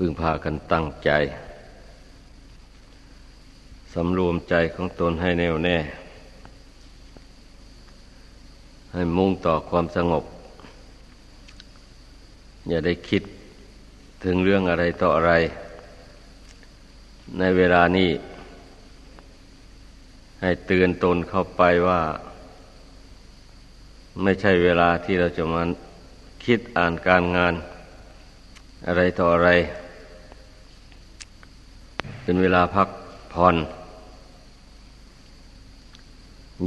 พึงพากันตั้งใจสำรวมใจของตนให้แน่วแน่ ให้มุ่งต่อความสงบ อย่าได้คิดถึงเรื่องอะไรต่ออะไร ในเวลานี้ ให้เตือนตนเข้าไปว่า ไม่ใช่เวลาที่เราจะมาคิดอ่านการงาน อะไรต่ออะไร เป็นเวลาพักผ่อน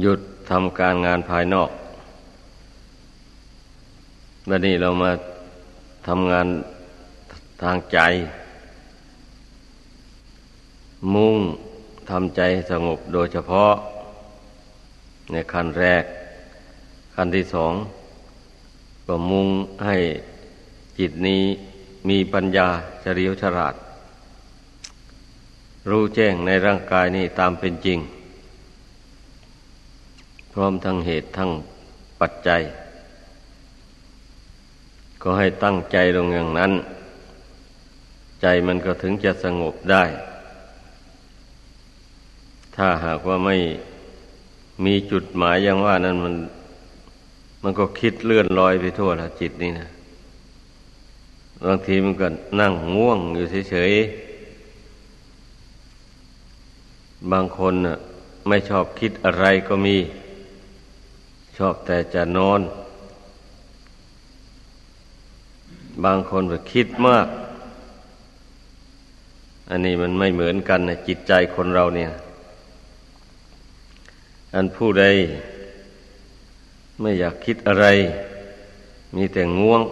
หยุดทำการงานภายนอกวันนี้เรามาทำงานทางใจ มุ่งทำใจสงบโดยเฉพาะ ในขั้นแรก ขั้นที่สองก็มุ่งให้จิตนี้มีปัญญาเฉลียวฉลาด รู้แจ้งในร่างกายนี้ตามเป็นจริง พร้อมทั้งเหตุทั้งปัจจัย ก็ให้ตั้งใจลงอย่างนั้น ใจมันก็ถึงจะสงบได้ ถ้าหากว่าไม่มีจุดหมายอย่างว่านั้นมัน มันก็คิดเลื่อนลอยไปทั่วละจิตนี่นะบางทีมันก็นั่งง่วงอยู่เฉยๆ บางคนน่ะไม่ชอบคิดอะไรก็มี ชอบแต่จะนอน บางคนก็คิดมาก อันนี้มันไม่เหมือนกันนะจิตใจคนเราเนี่ย อันผู้ใด ไม่อยากคิดอะไร มีแต่ง่วง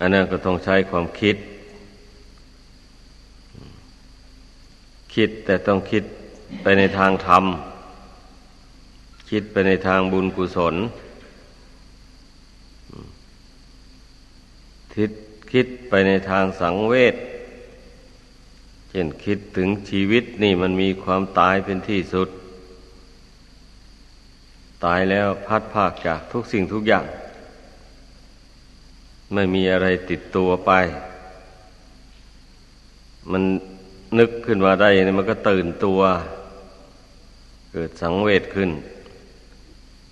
อันนั้นก็ต้องใช้ความคิด คิดแต่ต้องคิดไปในทางธรรม คิดไปในทางบุญกุศลคิดคิดไปในทางสังเวชเช่นคิดถึงชีวิตนี่มันมีความตายเป็นที่สุด ตายแล้วพัดภาคจากทุกสิ่งทุกอย่าง ไม่มีอะไรติดตัวไป มัน นึกขึ้นมาได้นี่มันก็ตื่นตัว เกิดสังเวชขึ้น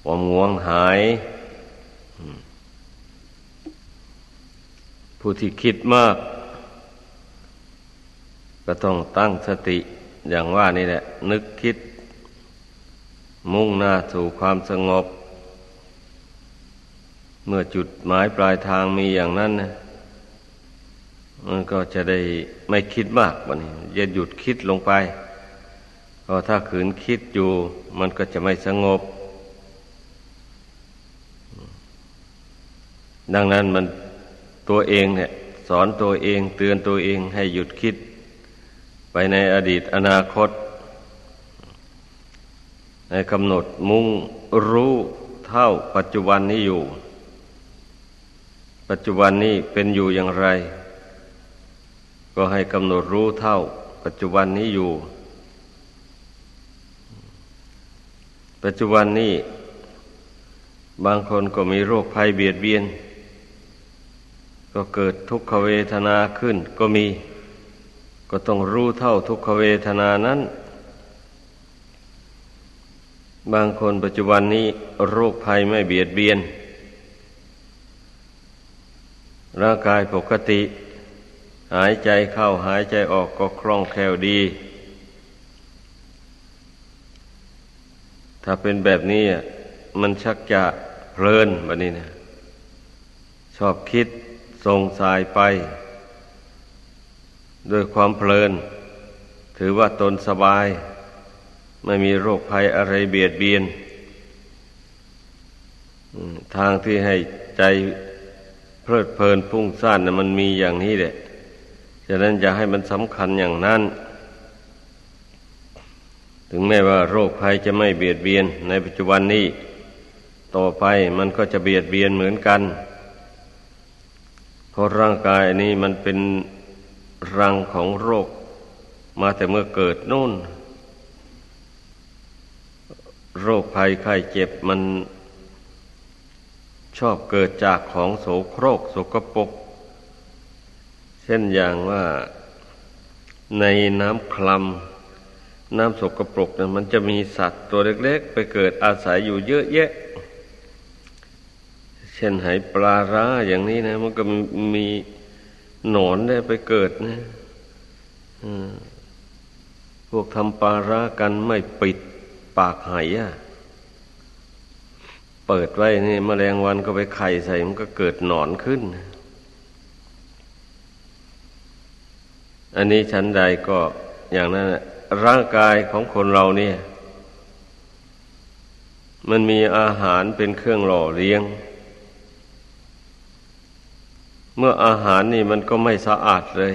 ความง่วงหาย ผู้ที่คิดมาก ก็ต้องตั้งสติอย่างว่านี่แหละ นึกคิด มุ่งหน้าสู่ความสงบ เมื่อจุดหมายปลายทางมีอย่างนั้นนะ มันก็จะได้ไม่คิดมากวันนี้จะหยุดคิดลงไปเพราะถ้าขืนคิดอยู่ มันก็จะไม่สงบ ดังนั้นมันตัวเองเนี่ย สอนตัวเองเตือนตัวเองให้หยุดคิด ไปในอดีตอนาคตให้กำหนดมุ่งรู้เท่าปัจจุบันนี้อยู่ ปัจจุบันนี้เป็นอยู่อย่างไร ก็ให้กำหนดรู้เท่า ปัจจุบันนี้อยู่ ปัจจุบันนี้ บางคนก็มีโรคภัยเบียดเบียน ก็เกิดทุกขเวทนาขึ้น ก็มี ก็ต้องรู้เท่าทุกขเวทนานั้น บางคนปัจจุบันนี้โรคภัยไม่เบียดเบียนร่างกายปกติ หายใจเข้าหายใจออกก็คล่องแคล่วดี ถ้าเป็นแบบนี้มันชักจะเพลินแบบนี้นะชอบคิดส่งสายไป ด้วยความเพลิน ถือว่าตนสบาย ไม่มีโรคภัยอะไรเบียดเบียน ทางที่ให้ใจเพลิดเพลินพุ่งซ่านนะมันมีอย่างนี้แหละ ฉะนั้นจะให้มันสำคัญอย่างนั้น ถึงแม้ว่าโรคภัยจะไม่เบียดเบียนในปัจจุบันนี้ ต่อไปมันก็จะเบียดเบียนเหมือนกัน เพราะร่างกายนี้มันเป็นรังของโรค มาแต่เมื่อเกิดนู่น โรคภัยไข้เจ็บมันชอบเกิดจากของโสโครกสกปรก เช่นอย่างว่าในน้ำคลำน้ำสกปรกนะมันจะมีสัตว์ตัวเล็ก ๆ ไปเกิดอาศัยอยู่เยอะแยะ เช่นไหปลาร้าอย่างนี้นะ มันก็มีหนอนได้ไปเกิดนะพวกทำปลาร้ากันไม่ปิดปากไหอะเปิดไว้นี่มแมลงวันก็ไปไข่ใส่มันก็เกิดหนอนขึ้น อันนี้ชั้นใดก็อย่างนั้นร่างกายของคนเราเนี่ย มันมีอาหารเป็นเครื่องหล่อเลี้ยง เมื่ออาหารนี่มันก็ไม่สะอาดเลย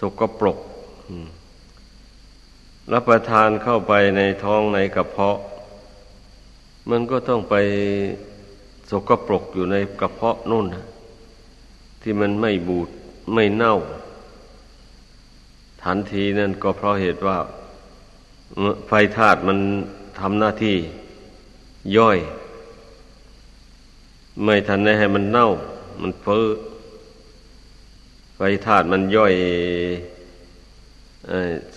สกปรกรับประทานเข้าไปในท้องในกระเพาะ มันก็ต้องไปสกปรกอยู่ในกระเพาะนู่น ที่มันไม่บูดไม่เน่า ทันทีนั่นก็เพราะเหตุว่าไฟธาตุมันทำหน้าที่ย่อย ไม่ทันได้ให้มันเน่า มันเฟ้อไฟธาตุมันย่อย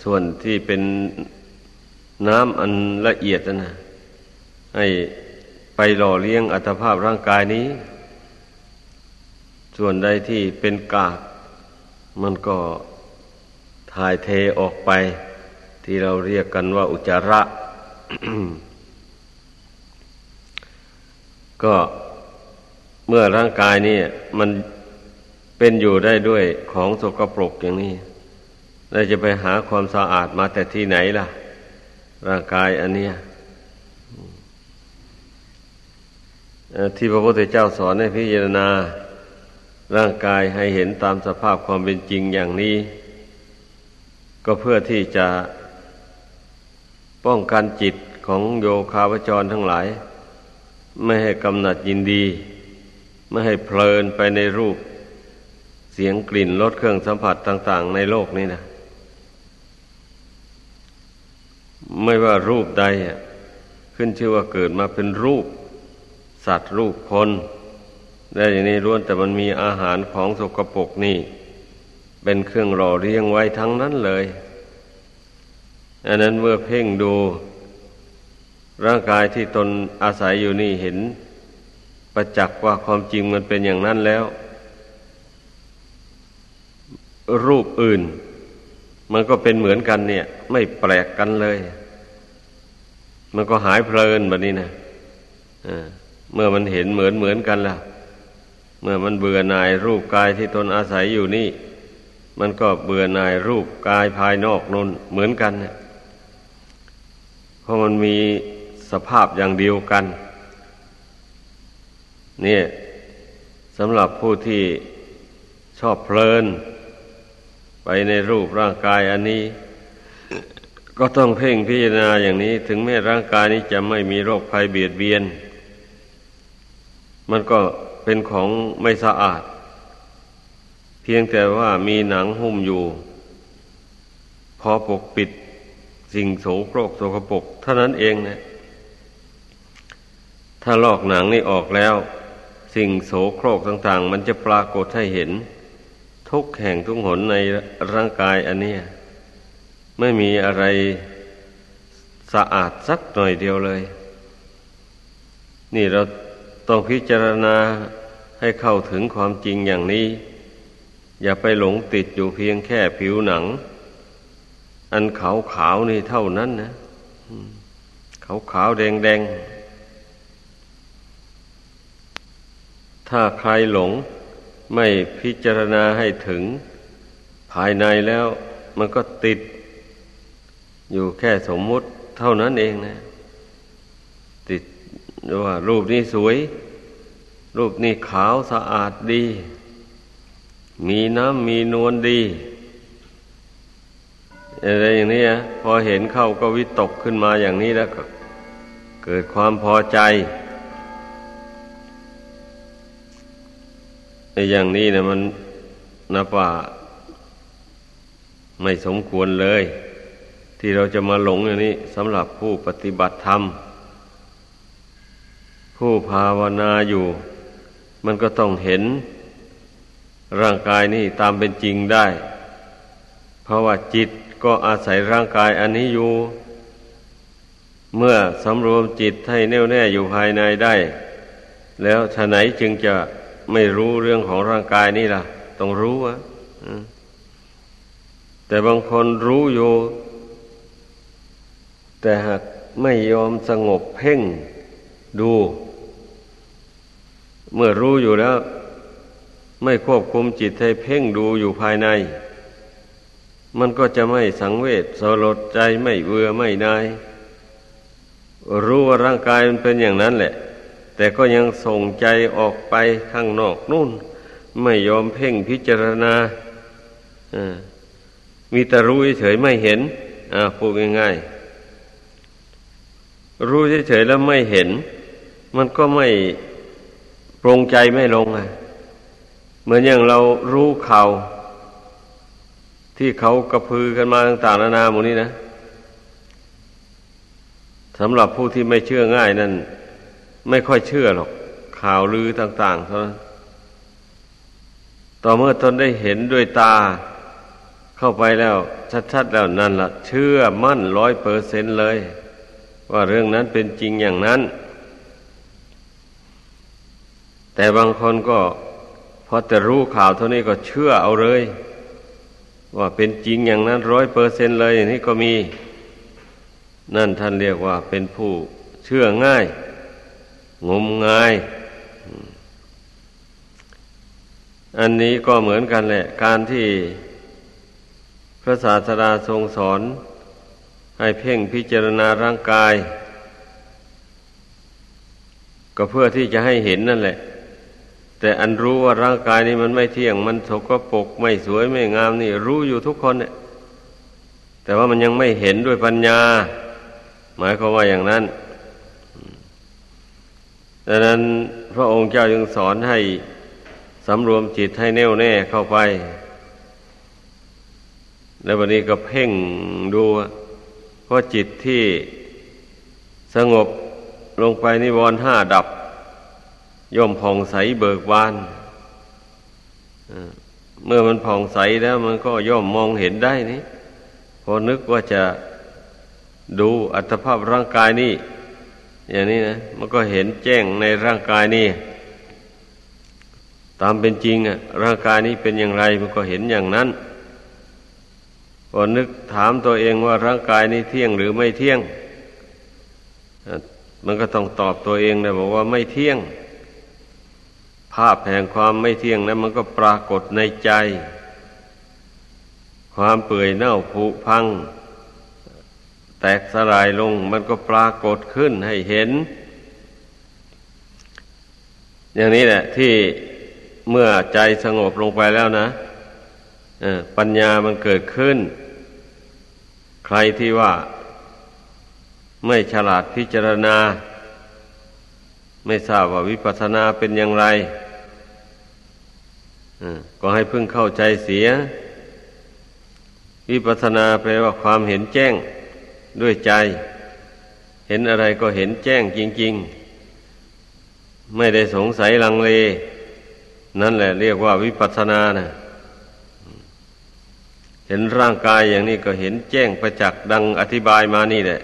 ส่วนที่เป็นน้ำอันละเอียดนะให้ไปหล่อเลี้ยงอัตภาพร่างกายนี้ ส่วนใดที่เป็นกาก มันก็ ถ่ายเทออกไป ที่เราเรียกกันว่าอุจจาระ ก็เมื่อร่างกายนี่มันเป็นอยู่ได้ด้วยของสกปรกอย่างนี้เราจะไปหาความสะอาดมาแต่ที่ไหนล่ะ ร่างกายอันเนี้ยที่พระพุทธเจ้าสอนให้พิจารณา ร่างกายให้เห็นตามสภาพความเป็นจริงอย่างนี้ ก็เพื่อที่จะป้องกันจิตของโยคาวจรทั้งหลาย ไม่ให้กำหนัดยินดี ไม่ให้เพลินไปในรูป เสียงกลิ่นรสเครื่องสัมผัสต่าง ๆ ในโลกนี้นะไม่ว่ารูปใดขึ้นชื่อว่าเกิดมาเป็นรูป สัตว์รูปคน ได้อย่างนี้ล้วนแต่มันมีอาหารของสกปรกนี่ เป็นเครื่องหล่อเลี้ยงไว้ทั้งนั้นเลย อันนั้นเมื่อเพ่งดู ร่างกายที่ตนอาศัยอยู่นี่เห็น ประจักษ์ว่าความจริงมันเป็นอย่างนั้นแล้ว รูปอื่น มันก็เป็นเหมือนกันเนี่ย ไม่แปลกกันเลย มันก็หายเพลินแบบนี้นะอ่าเมื่อมันเห็นเหมือนเหมือนกันล่ะ เมื่อมันเบื่อหน่ายรูปกายที่ตนอาศัยอยู่นี่ มันก็เบื่อหน่ายรูปกายภายนอกนนเหมือนกันเนี่ยเพราะมันมีสภาพอย่างเดียวกัน เนี่ยสำหรับผู้ที่ชอบเพลิน ไปในรูปร่างกายอันนี้ ก็ต้องเพ่งพิจารณาอย่างนี้ ถึงแม้ร่างกายนี้จะไม่มีโรคภัยเบียดเบียน มันก็เป็นของไม่สะอาด พียงแต่ว่ามีหนังหุ้มอยู่ พอปกปิดสิ่งโสโครกโสกปกเท่านั้นเองนะถ้าลอกหนังนี่ออกแล้ว สิ่งโสโครกต่าง ๆ มันจะปรากฏให้เห็น ทุกแห่งทุกหนในร่างกายอันนี้ไม่มีอะไรสะอาดสักหน่อยเดียวเลย นี่เราต้องพิจารณาให้เข้าถึงความจริงอย่างนี้ อย่าไปหลงติดอยู่เพียงแค่ผิวหนัง อันขาวขาวนี่เท่านั้นนะขาวขาวแดงแดงถ้าใครหลงไม่พิจารณาให้ถึง ภายในแล้วมันก็ติด อยู่แค่สมมุติเท่านั้นเองนะ ติดว่ารูปนี้สวย รูปนี้ขาวสะอาดดี มีน้ำมีนวลดีอะไรอย่างนี้พอเห็นเข้าก็วิตกขึ้นมาอย่างนี้แล้วก็ เกิดความพอใจในอย่างนี้นะมันนับว่าไม่สมควรเลย ที่เราจะมาหลงอย่างนี้สำหรับผู้ปฏิบัติธรรม ผู้ภาวนาอยู่ มันก็ต้องเห็น ร่างกายนี่ตามเป็นจริงได้ เพราะว่าจิตก็อาศัยร่างกายอันนี้อยู่ เมื่อสำรวมจิตให้แน่วแน่อยู่ภายในได้ แล้วฉะไหนจึงจะไม่รู้เรื่องของร่างกายนี่ล่ะ ต้องรู้วะแต่บางคนรู้อยู่ แต่หากไม่ยอมสงบเพ่งดู เมื่อรู้อยู่แล้ว ไม่ควบคุมจิตให้เพ่งดูอยู่ภายใน มันก็จะไม่สังเวชสลดใจไม่เบื่อไม่นาย รู้ว่าร่างกายมันเป็นอย่างนั้นแหละ แต่ก็ยังส่งใจออกไปข้างนอกนู่น ไม่ยอมเพ่งพิจารณามีแต่รู้เฉยไม่เห็นอพูดง่ายๆ รู้เฉยแล้วไม่เห็น มันก็ไม่ปรงใจไม่ลงไง เหมือนอย่างเรารู้ข่าวที่เขากระพือกันมาต่างๆนานาหมดนี้นะสำหรับผู้ที่ไม่เชื่อง่ายนั่น ไม่ค่อยเชื่อหรอก ข่าวลือต่างๆเท่านั้นต่อเมื่อตนได้เห็นด้วยตา เข้าไปแล้ว ชัดๆแล้วนั่นละเชื่อมั่นร้อยเปอร์เซนเลย ว่าเรื่องนั้นเป็นจริงอย่างนั้น แต่บางคนก็ พอแต่รู้ข่าวเท่านี้ก็เชื่อเอาเลย ว่าเป็นจริงอย่างนั้นร้อยเปอร์เซนเลยอย่างนี้ก็มี นั่นท่านเรียกว่าเป็นผู้เชื่อง่าย งมงาย อันนี้ก็เหมือนกันแหละ การที่พระศาสดาทรงสอน ให้เพ่งพิจารณาร่างกาย ก็เพื่อที่จะให้เห็นนั่นแหละ แต่อันรู้ว่าร่างกายนี้มันไม่เที่ยง มันสกปรกไม่สวยไม่งามนี่ รู้อยู่ทุกคนเนี่ย แต่ว่ามันยังไม่เห็นด้วยปัญญา หมายความว่าอย่างนั้นดังนั้นพระองค์เจ้าจึงสอนให้สำรวมจิตให้แน่วแน่เข้าไป แล้ววันนี้ก็เพ่งดูเพราะจิตที่สงบลงไปนิวรณ์ห้าดับ ย่อมผ่องใสเบิกบานเมื่อมันผ่องใสแล้ว มันก็ย่อมมองเห็นได้นี่พอนึกว่าจะดูอัตภาพร่างกายนี่อย่างนี้นะมันก็เห็นแจ้งในร่างกายนี่ตามเป็นจริงอะร่างกายนี้เป็นอย่างไร มันก็เห็นอย่างนั้นพอนึกถามตัวเองว่าร่างกายนี้เที่ยงหรือไม่เที่ยง มันก็ต้องตอบตัวเองนะบอกว่าไม่เที่ยงาพแห่งความไม่เที่ยงนั้นมันก็ปรากฏในใจ ความเปื่อยเน่าผุพัง แตกสลายลงมันก็ปรากฏขึ้นให้เห็น อย่างนี้แหละ ที่เมื่อใจสงบลงไปแล้วนะปัญญามันเกิดขึ้น ใครที่ว่า ไม่ฉลาดพิจารณา ไม่ทราบว่าวิปัสสนาเป็นอย่างไร ก็ให้พึ่งเข้าใจเสีย วิปัสนาแปลว่าความเห็นแจ้งด้วยใจ เห็นอะไรก็เห็นแจ้งจริง ๆ ไม่ได้สงสัยลังเล นั่นแหละเรียกว่าวิปัสสนานะเห็นร่างกายอย่างนี้ก็เห็นแจ้งประจักษ์ดังอธิบายมานี่แหละ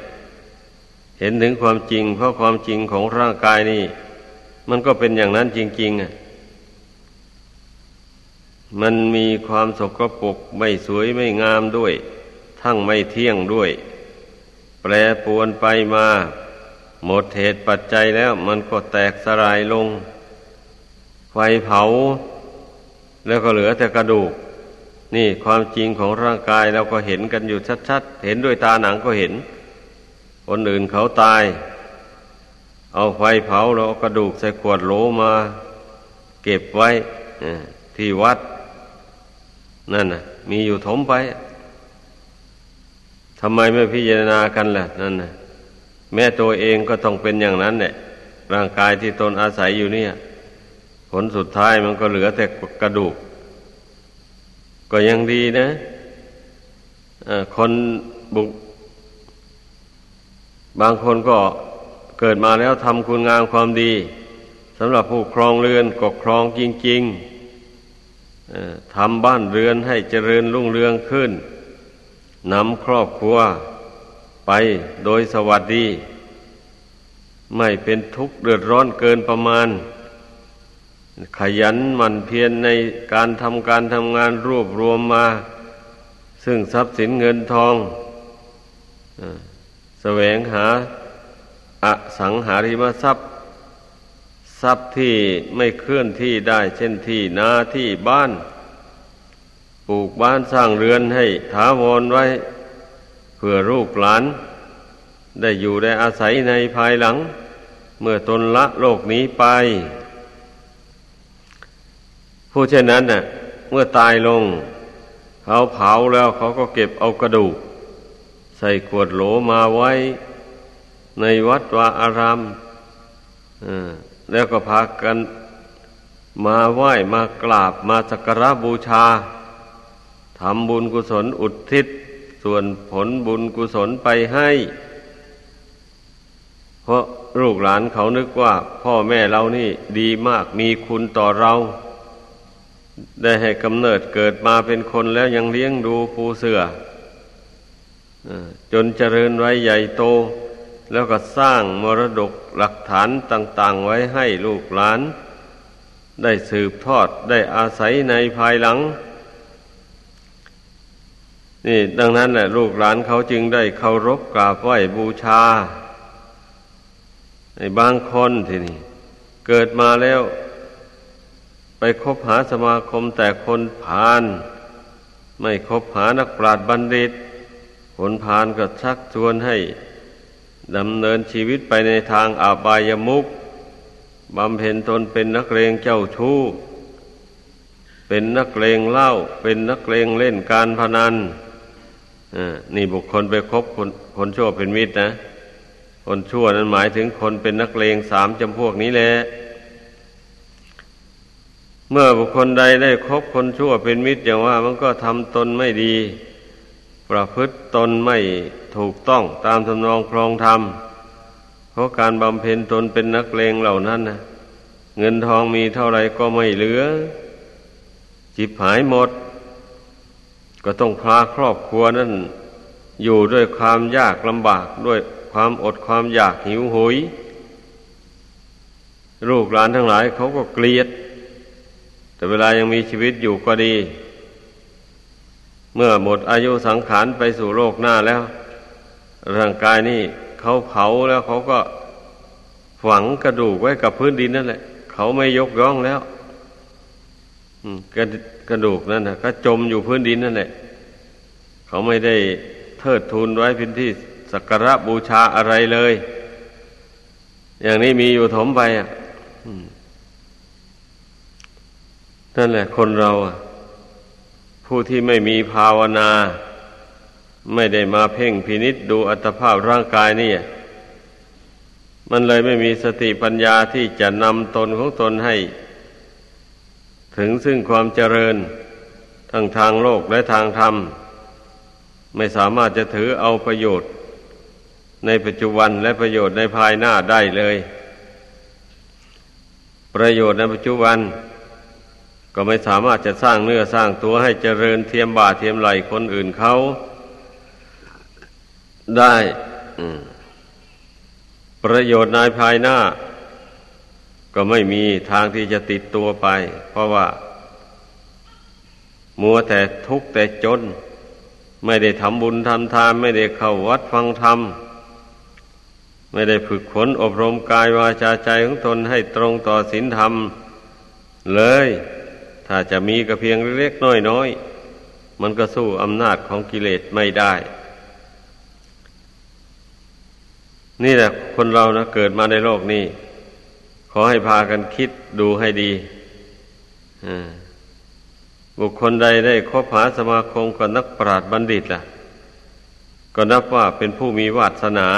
เห็นถึงความจริง เพราะความจริงของร่างกายนี่ มันก็เป็นอย่างนั้นจริง ๆ อะ มันมีความสกปรกไม่สวยไม่งามด้วย ทั้งไม่เที่ยงด้วย แปรปวนไปมา หมดเหตุปัจจัยแล้วมันก็แตกสลายลง ไฟเผา แล้วก็เหลือแต่กระดูก นี่ความจริงของร่างกายเราก็เห็นกันอยู่ชัดๆ เห็นด้วยตาหนังก็เห็น คนอื่นเขาตาย เอาไฟเผาแล้วกระดูกใส่ขวดโหลมา เก็บไว้ที่วัด นั่นน่ะ มีอยู่ถมไปทำไมไม่พิจารณากันล่ะนั่นน่ะ แม่ตัวเองก็ต้องเป็นอย่างนั้นเนี่ยร่างกายที่ตนอาศัยอยู่เนี่ย ผลสุดท้ายมันก็เหลือแต่กระดูก ก็ยังดีนะคนบุก บางคนก็เกิดมาแล้วทำคุณงามความดีสำหรับผู้ครองเรือนก็ครองจริงๆ ทำบ้านเรือนให้เจริญรุ่งเรืองขึ้นนำครอบครัวไปโดยสวัสดี ไม่เป็นทุกข์เดือดร้อนเกินประมาณ ขยันหมั่นเพียรในการทำการทำงานรวบรวมมา ซึ่งทรัพย์สินเงินทองแสวงหาอสังหาริมทรัพย์ ทรัพย์ที่ไม่เคลื่อนที่ได้ เช่นที่นาที่บ้าน ปลูกบ้านสร้างเรือนให้ถาวรไว้ เพื่อลูกหลาน ได้อยู่ได้อาศัยในภายหลัง เมื่อตนละโลกนี้ไป ผู้เช่นนั้นน่ะ เมื่อตายลง เขาเผาแล้วเขาก็เก็บเอากระดูก ใส่ขวดโหลมาไว้ ในวัดวาอารามอ่า แล้วก็พากันมาไหว้มากราบมาสักการะบูชาทำบุญกุศลอุทิศ ส่วนผลบุญกุศลไปให้ เพราะลูกหลานเขานึกว่า พ่อแม่เรานี่ดีมากมีคุณต่อเรา ได้ให้กำเนิดเกิดมาเป็นคนแล้วยังเลี้ยงดูปูเสือจนเจริญไว้ใหญ่โต แล้วก็สร้างมรดกหลักฐานต่าง ๆ ไว้ให้ลูกหลาน ได้สืบทอดได้อาศัยในภายหลัง นี่ดังนั้นแหละลูกหลานเขาจึงได้เคารพกราบไหว้บูชาในบางคนทีนี่ เกิดมาแล้ว ไปคบหาสมาคมแต่คนผาน ไม่คบหานักปราชญ์บัณฑิต คนผานก็ชักชวนให้ ดำเนินชีวิตไปในทางอาบายมุกบำเพ็ญตนเป็นนักเลงเจ้าชู้ เป็นนักเลงเล่า เป็นนักเลงเล่นการพนันนี่บุคคลไปคบคนคนชั่วเป็นมิตรนะ คนชั่วนั้นหมายถึงคนเป็นนักเลงสามจำพวกนี้แหละเมื่อบุคคลใดได้คบคนชั่วเป็นมิตรอย่างว่ามันก็ทำตนไม่ดี ประพฤติตนไม่ถูกต้องตามทำนองครองธรรม เพราะการบำเพ็ญตนเป็นนักเลงเหล่านั้นนะเงินทองมีเท่าไรก็ไม่เหลือ จิบหายหมด ก็ต้องพาครอบครัวนั้นอยู่ด้วยความยากลำบากด้วยความอดความอยากหิวโหยลูกหลานทั้งหลายเขาก็เกลียด แต่เวลายังมีชีวิตอยู่ก็ดี เมื่อหมดอายุสังขารไปสู่โลกหน้าแล้ว ร่างกายนี่เขาเผาแล้วเขาก็ฝังกระดูกไว้กับพื้นดินนั่นแหละ เขาไม่ยกย่องแล้วกระกระดูกนั่นนะก็จมอยู่พื้นดินนั่นแหละ เขาไม่ได้เทิดทูนไว้เป็นที่สักการะบูชาอะไรเลย อย่างนี้มีอยู่ถมไปอะนั่นแหละ คนเราอะ ผู้ที่ไม่มีภาวนา ไม่ได้มาเพ่งพินิษดูอัตภาพร่างกายนี่มันเลยไม่มีสติปัญญาที่จะนำตนของตนให้ ถึงซึ่งความเจริญทั้งทางโลกและทางธรรม ไม่สามารถจะถือเอาประโยชน์ ในปัจจุบันและประโยชน์ในภายหน้าได้เลย ประโยชน์ในปัจจุบัน ก็ไม่สามารถจะสร้างเนื้อสร้างตัวให้เจริญเทียมบ่าเทียมไหลคนอื่นเขาได้ประโยชน์ในภายหน้า ก็ไม่มีทางที่จะติดตัวไป เพราะว่า มัวแต่ทุกข์แต่จน ไม่ได้ทำบุญทำทาน ไม่ได้เข้าวัดฟังธรรม ไม่ได้ฝึกฝนอบรมกายวาจาใจของตนให้ตรงต่อศีลธรรมเลย ถ้าจะมีก็เพียงเล็กน้อยน้อยมันก็สู้อำนาจของกิเลสไม่ได้ นี่แหละคนเรานะเกิดมาในโลกนี้ ขอให้พากันคิดดูให้ดีบุคคลใดได้คบหาสมาคมกับนักปราชญ์บัณฑิตล่ะ ก็นับว่าเป็นผู้มีวาสนา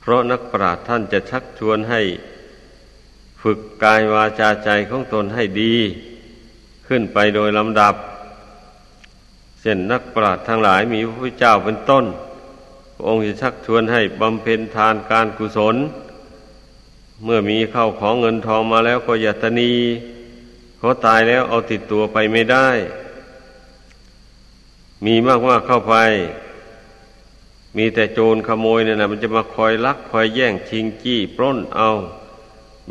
เพราะนักปราชญ์ท่านจะชักชวนให้ ฝึกกายวาจาใจของตนให้ดี ขึ้นไปโดยลำดับเช่นนักปราชญ์ทั้งหลายมีพระพุทธเจ้าเป็นต้นองค์จะชักชวนให้บำเพ็ญทานการกุศล เมื่อมีเข้าของเงินทองมาแล้วก็อย่าตนีเขาตายแล้วเอาติดตัวไปไม่ได้ มีมากว่าเข้าไป มีแต่โจรขโมยเนี่ยนะมันจะมาคอยลัก คอยแย่งชิงจี้ปล้นเอา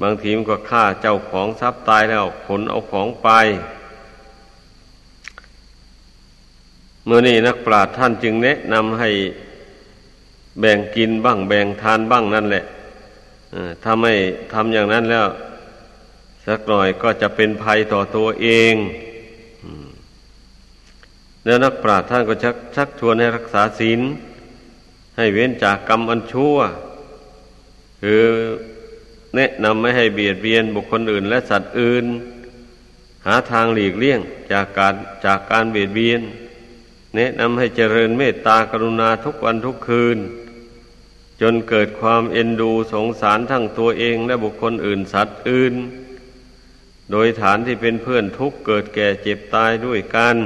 บางทีมันก็ฆ่าเจ้าของทรัพย์ตายแล้วขนเอาของไป เมื่อนี้นักปราชญ์ท่านจึงแนะนำให้แบ่งกินบ้างแบ่งทานบ้างนั่นแหละถ้าไม่ทำอย่างนั้นแล้ว สักหน่อยก็จะเป็นภัยต่อตัวเองแล้วนักปราชญ์ท่านก็ชักชักชวนให้รักษาศีลให้เว้นจากกรรมอันชั่ว คือ แนะนำไม่ให้เบียดเบียนบุคคลอื่น และสัตว์อื่น หาทางหลีกเลี่ยงจากการจากการเบียดเบียน แนะนำให้เจริญเมตตากรุณาทุกวันทุกคืน จนเกิดความเอ็นดูสงสารทั้งตัวเองและบุคคลอื่นสัตว์อื่น โดยฐานที่เป็นเพื่อนทุกเกิดแก่เจ็บตายด้วยกัน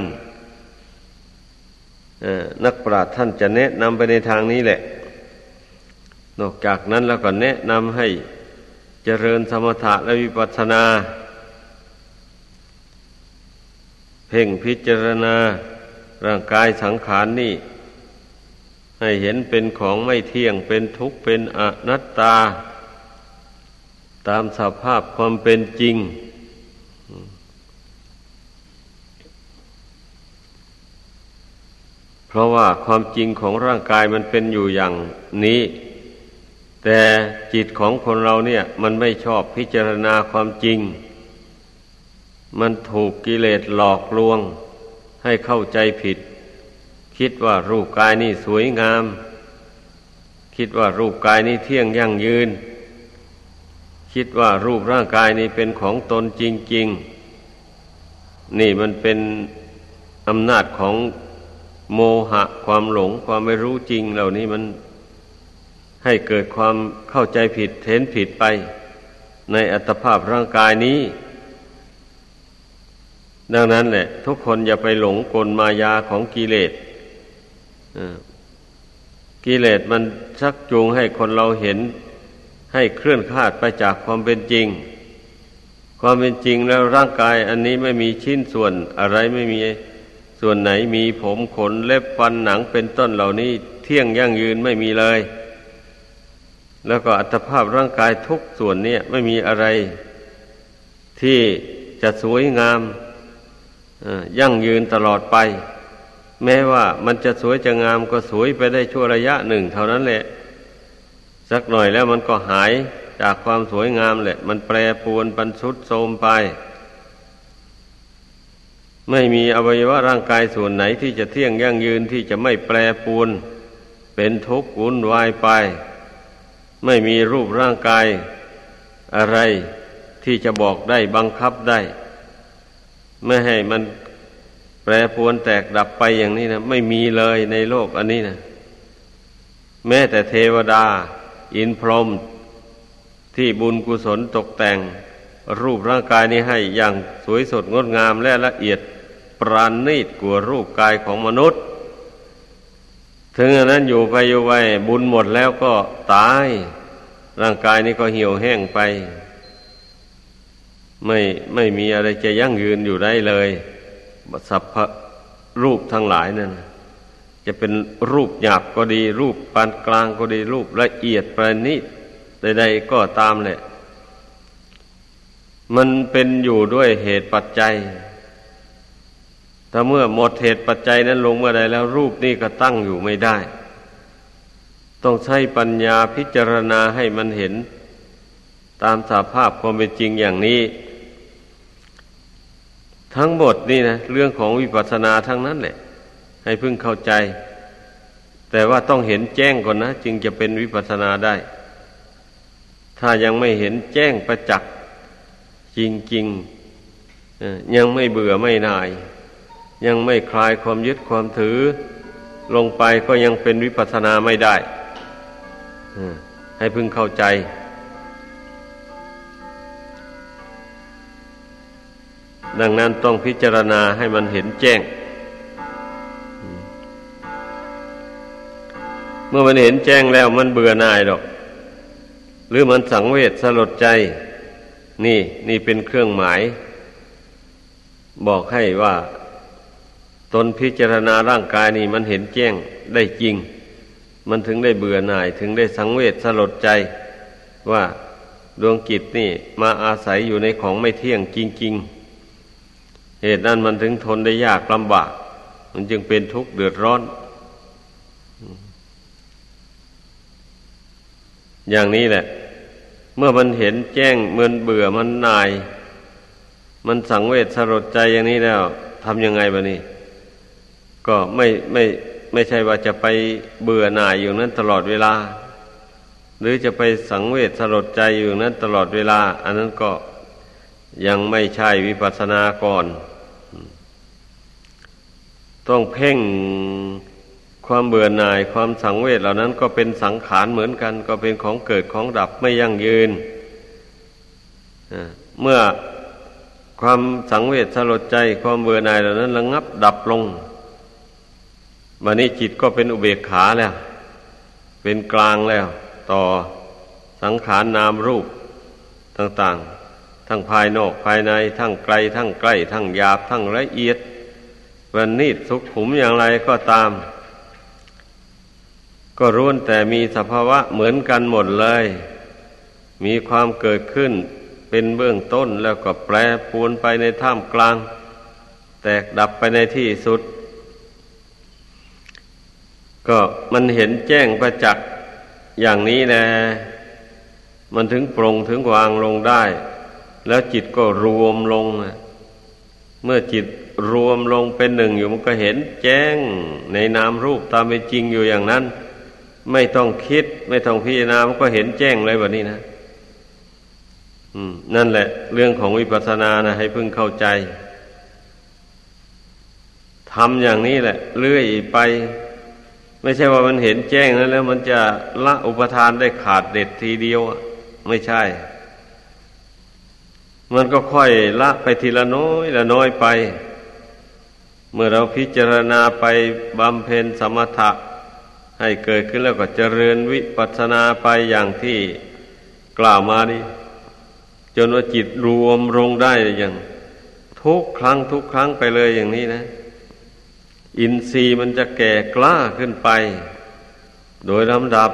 นักปราชญ์ท่านจะแนะนำไปในทางนี้แหละ นอกจากนั้นแล้วก็แนะนำให้ เจริญสมถะและวิปัสสนา เพ่งพิจารณาร่างกายสังขารนนี่ ให้เห็นเป็นของไม่เที่ยงเป็นทุกข์เป็นอนัตตา ตามสภาพความเป็นจริง เพราะว่าความจริงของร่างกายมันเป็นอยู่อย่างนี้ แต่จิตของคนเราเนี่ย มันไม่ชอบพิจารณาความจริง มันถูกกิเลสหลอกลวง ให้เข้าใจผิด คิดว่ารูปกายนี่สวยงาม คิดว่ารูปกายนี้เที่ยงยั่งยืน คิดว่ารูปร่างกายนี้เป็นของตนจริง ๆ นี่มันเป็นอำนาจของโมหะความหลงความไม่รู้จริงเหล่านี้มัน ให้เกิดความเข้าใจผิดเห็นผิดไป ในอัตภาพร่างกายนี้ ดังนั้นแหละ ทุกคนอย่าไปหลงกลมายาของกิเลสกิเลสมันชักจูงให้คนเราเห็น ให้เคลื่อนคลาดไปจากความเป็นจริง ความเป็นจริงแล้วร่างกายอันนี้ไม่มีชิ้นส่วนอะไรไม่มีส่วนไหนมีผมขนเล็บฟันหนังเป็นต้นเหล่านี้ เที่ยงยั่งยืนไม่มีเลย แล้วก็อัตภาพร่างกายทุกส่วนเนี่ยไม่มีอะไรที่จะสวยงามยั่งยืนตลอดไป แม้ว่ามันจะสวยจะงามก็สวยไปได้ชั่วระยะหนึ่ง เท่านั้นแหละ สักหน่อยแล้วมันก็หายจากความสวยงามแหละ มันแปรปวนปันชุดโทมไป ไม่มีอวัยวะร่างกายส่วนไหนที่จะเที่ยงยั่งยืนที่จะไม่แปรปวนเป็นทุกข์วุ่นวายไป ไม่มีรูปร่างกายอะไรที่จะบอกได้บังคับได้ ไม่ให้มันแปรปวนแตกดับไปอย่างนี้นะไม่มีเลยในโลกอันนี้นะแม้แต่เทวดา อินพรหมที่บุญกุศลตกแต่ง รูปร่างกายนี้ให้อย่างสวยสดงดงามและละเอียดปราณีตกว่ารูปกายของมนุษย์ ถึงอันนั้นอยู่ไปอยู่ไปบุญหมดแล้วก็ตาย ร่างกายนี้ก็เหี่ยวแห้งไป ไม่ไม่มีอะไรจะยั่งยืนอยู่ได้เลยสัพพรูปทั้งหลายนั่นจะเป็นรูปหยาบก็ดี รูปปานกลางก็ดี รูปละเอียดประณีตใดๆก็ตามแหละ มันเป็นอยู่ด้วยเหตุปัจจัย ถ้าเมื่อหมดเหตุปัจจัยนั้นลงเมื่อใดแล้วรูปนี้ก็ตั้งอยู่ไม่ได้ ต้องใช้ปัญญาพิจารณาให้มันเห็น ตามสาภาพความเป็นจริงอย่างนี้ ทั้งหมดนี่นะเรื่องของวิปัสสนาทั้งนั้นแหละ ให้พึ่งเข้าใจ แต่ว่าต้องเห็นแจ้งก่อนนะจึงจะเป็นวิปัสสนาได้ ถ้ายังไม่เห็นแจ้งประจักษ์จริงๆยังไม่เบื่อไม่นาย ยังไม่คลายความยึดความถือ ลงไปก็ยังเป็นวิปัสสนาไม่ได้ให้พึงเข้าใจ ดังนั้นต้องพิจารณาให้มันเห็นแจ้ง เมื่อมันเห็นแจ้งแล้วมันเบื่อหน่ายหรอก หรือมันสังเวชสลดใจ นี่นี่เป็นเครื่องหมาย บอกให้ว่า ตนพิจารณาร่างกายนี่มันเห็นแจ้งได้จริง มันถึงได้เบื่อหน่ายถึงได้สังเวชสลดใจว่าดวงกิจนี่มาอาศัยอยู่ในของไม่เที่ยงจริง ๆ เหตุนั้นมันถึงทนได้ยากลำบาก มันจึงเป็นทุกข์เดือดร้อน อย่างนี้แหละ เมื่อมันเห็นแจ้งมันเบื่อมันนาย มันสังเวชสลดใจอย่างนี้แล้วทำยังไงบะนี่ ก็ไม่ไม่ไม่ใช่ว่าจะไปเบื่อหน่ายอยู่นั้นตลอดเวลา หรือจะไปสังเวชสลดใจอยู่นั้นตลอดเวลา อันนั้นก็ยังไม่ใช่วิปัสสนาก่อน ต้องเพ่งความเบื่อหน่ายความสังเวชเหล่านั้นก็เป็นสังขารเหมือนกัน ก็เป็นของเกิดของดับไม่ยั่งยืน เมื่อความสังเวชสลดใจความเบื่อหน่ายเหล่านั้นระงับดับลง วันนี้จิตก็เป็นอุเบกขาแล้ว เป็นกลางแล้ว ต่อสังขารนามรูปต่างๆ ทั้งภายนอกภายใน ทั้งไกล ทั้งใกล้ ทั้งหยาบ ทั้งละเอียดวันนี้สุขขุมอย่างไรก็ตาม ก็ร้วนแต่มีสภาวะเหมือนกันหมดเลย มีความเกิดขึ้นเป็นเบื้องต้นแล้วก็แปรปวนไปในท่ามกลาง แตกดับไปในที่สุด ก็มันเห็นแจ้งประจักษ์อย่างนี้แนะมันถึงปรงถึงวางลงได้ แล้วจิตก็รวมลง เมื่อจิตรวมลงเป็นหนึ่งอยู่มันก็เห็นแจ้งในนามรูปตามเป็นจริงอยู่อย่างนั้น ไม่ต้องคิด ไม่ต้องพิจารณามันก็เห็นแจ้งเลยแบบนี้นะนั่นแหละ เรื่องของวิปัสสนานะให้พึ่งเข้าใจทำอย่างนี้แหละเลื่อยไป ไม่ใช่ว่ามันเห็นแจ้งนั้นแล้ว มันจะละอุปทานได้ขาดเด็ดทีเดียวไม่ใช่ มันก็ค่อยละไปทีละน้อยละน้อยไป เมื่อเราพิจารณาไปบำเพ็ญสมถะให้เกิดขึ้นแล้วก็เจริญวิปัสสนาไปอย่างที่กล่าวมานี่จนว่าจิตรวมลงได้อย่าง ทุกครั้งทุกครั้งไปเลยอย่างนี้นะ อินทรีย์มันจะแก่กล้าขึ้นไป โดยลำดับ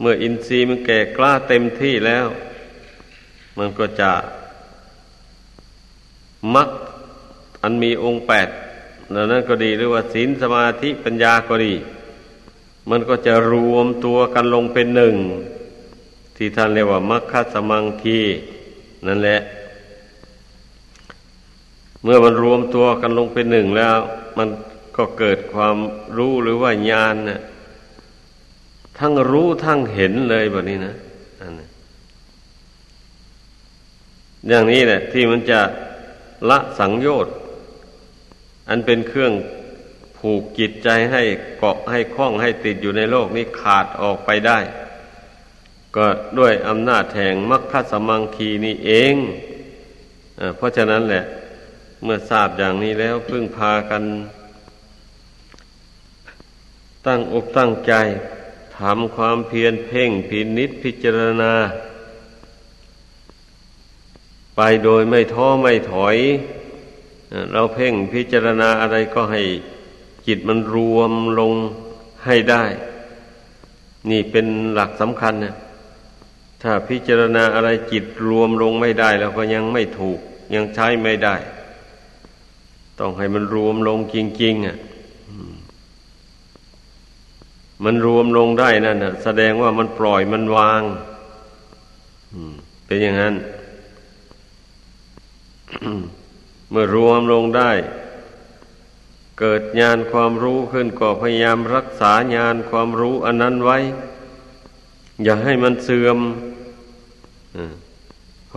เมื่ออินทรีย์มันแก่กล้าเต็มที่แล้ว มันก็จะมักอันมีองค์แปดนั้นก็ดีหรือว่าศีลสมาธิปัญญาก็ดี มันก็จะรวมตัวกันลงเป็นหนึ่ง ที่ท่านเรียกว่ามัคคสมังคีนั่นแหละ เมื่อมันรวมตัวกันลงเป็นหนึ่งแล้ว มันก็เกิดความรู้หรือว่าญาณนะ่ะทั้งรู้ทั้งเห็นเลยแบบนี้นะอันนี้อย่างนี้แหละ ที่มันจะละสังโยชน์อันเป็นเครื่องผูกจิตใจให้เกาะให้คล้องให้ติดอยู่ในโลกนี้ขาดออกไปได้ ก็ด้วยอำนาจแห่งมรรคสมังคีนี้เองเพราะฉะนั้นแหละ เมื่อทราบอย่างนี้แล้วพึ่งพากัน ตั้งอกตั้งใจทำความเพียรเพ่งพินิษพิจารณา ไปโดยไม่ท้อไม่ถอย เราเพ่งพิจารณาอะไรก็ให้จิตมันรวมลงให้ได้ นี่เป็นหลักสำคัญนะถ้าพิจารณาอะไรจิตรวมลงไม่ได้ แล้วก็ยังไม่ถูกยังใช้ไม่ได้ ต้องให้มันรวมลงจริงๆอะมันรวมลงได้นั่นแสดงว่ามันปล่อยมันวางเป็นอย่างนั้น เมื่อรวมลงได้ เกิดญาณความรู้ขึ้นก็พยายามรักษาญาณความรู้อันนั้นไว้ อย่าให้มันเสื่อม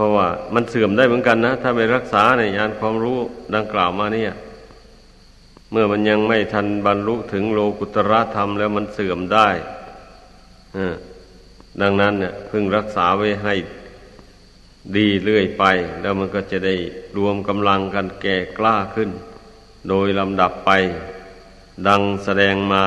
ราะว่ามันเสื่อมได้เหมือนกันนะ ถ้าไม่รักษาในยานความรู้ดังกล่าวมาเนี่ย เมื่อมันยังไม่ทันบรรลุถึงโลกุตระธรรมแล้วมันเสื่อมได้ดังนั้นเนี่ยพึงรักษาไว้ให้ดีเรื่อยไป แล้วมันก็จะได้รวมกำลังกันแก่กล้าขึ้น โดยลำดับไป ดังแสดงมา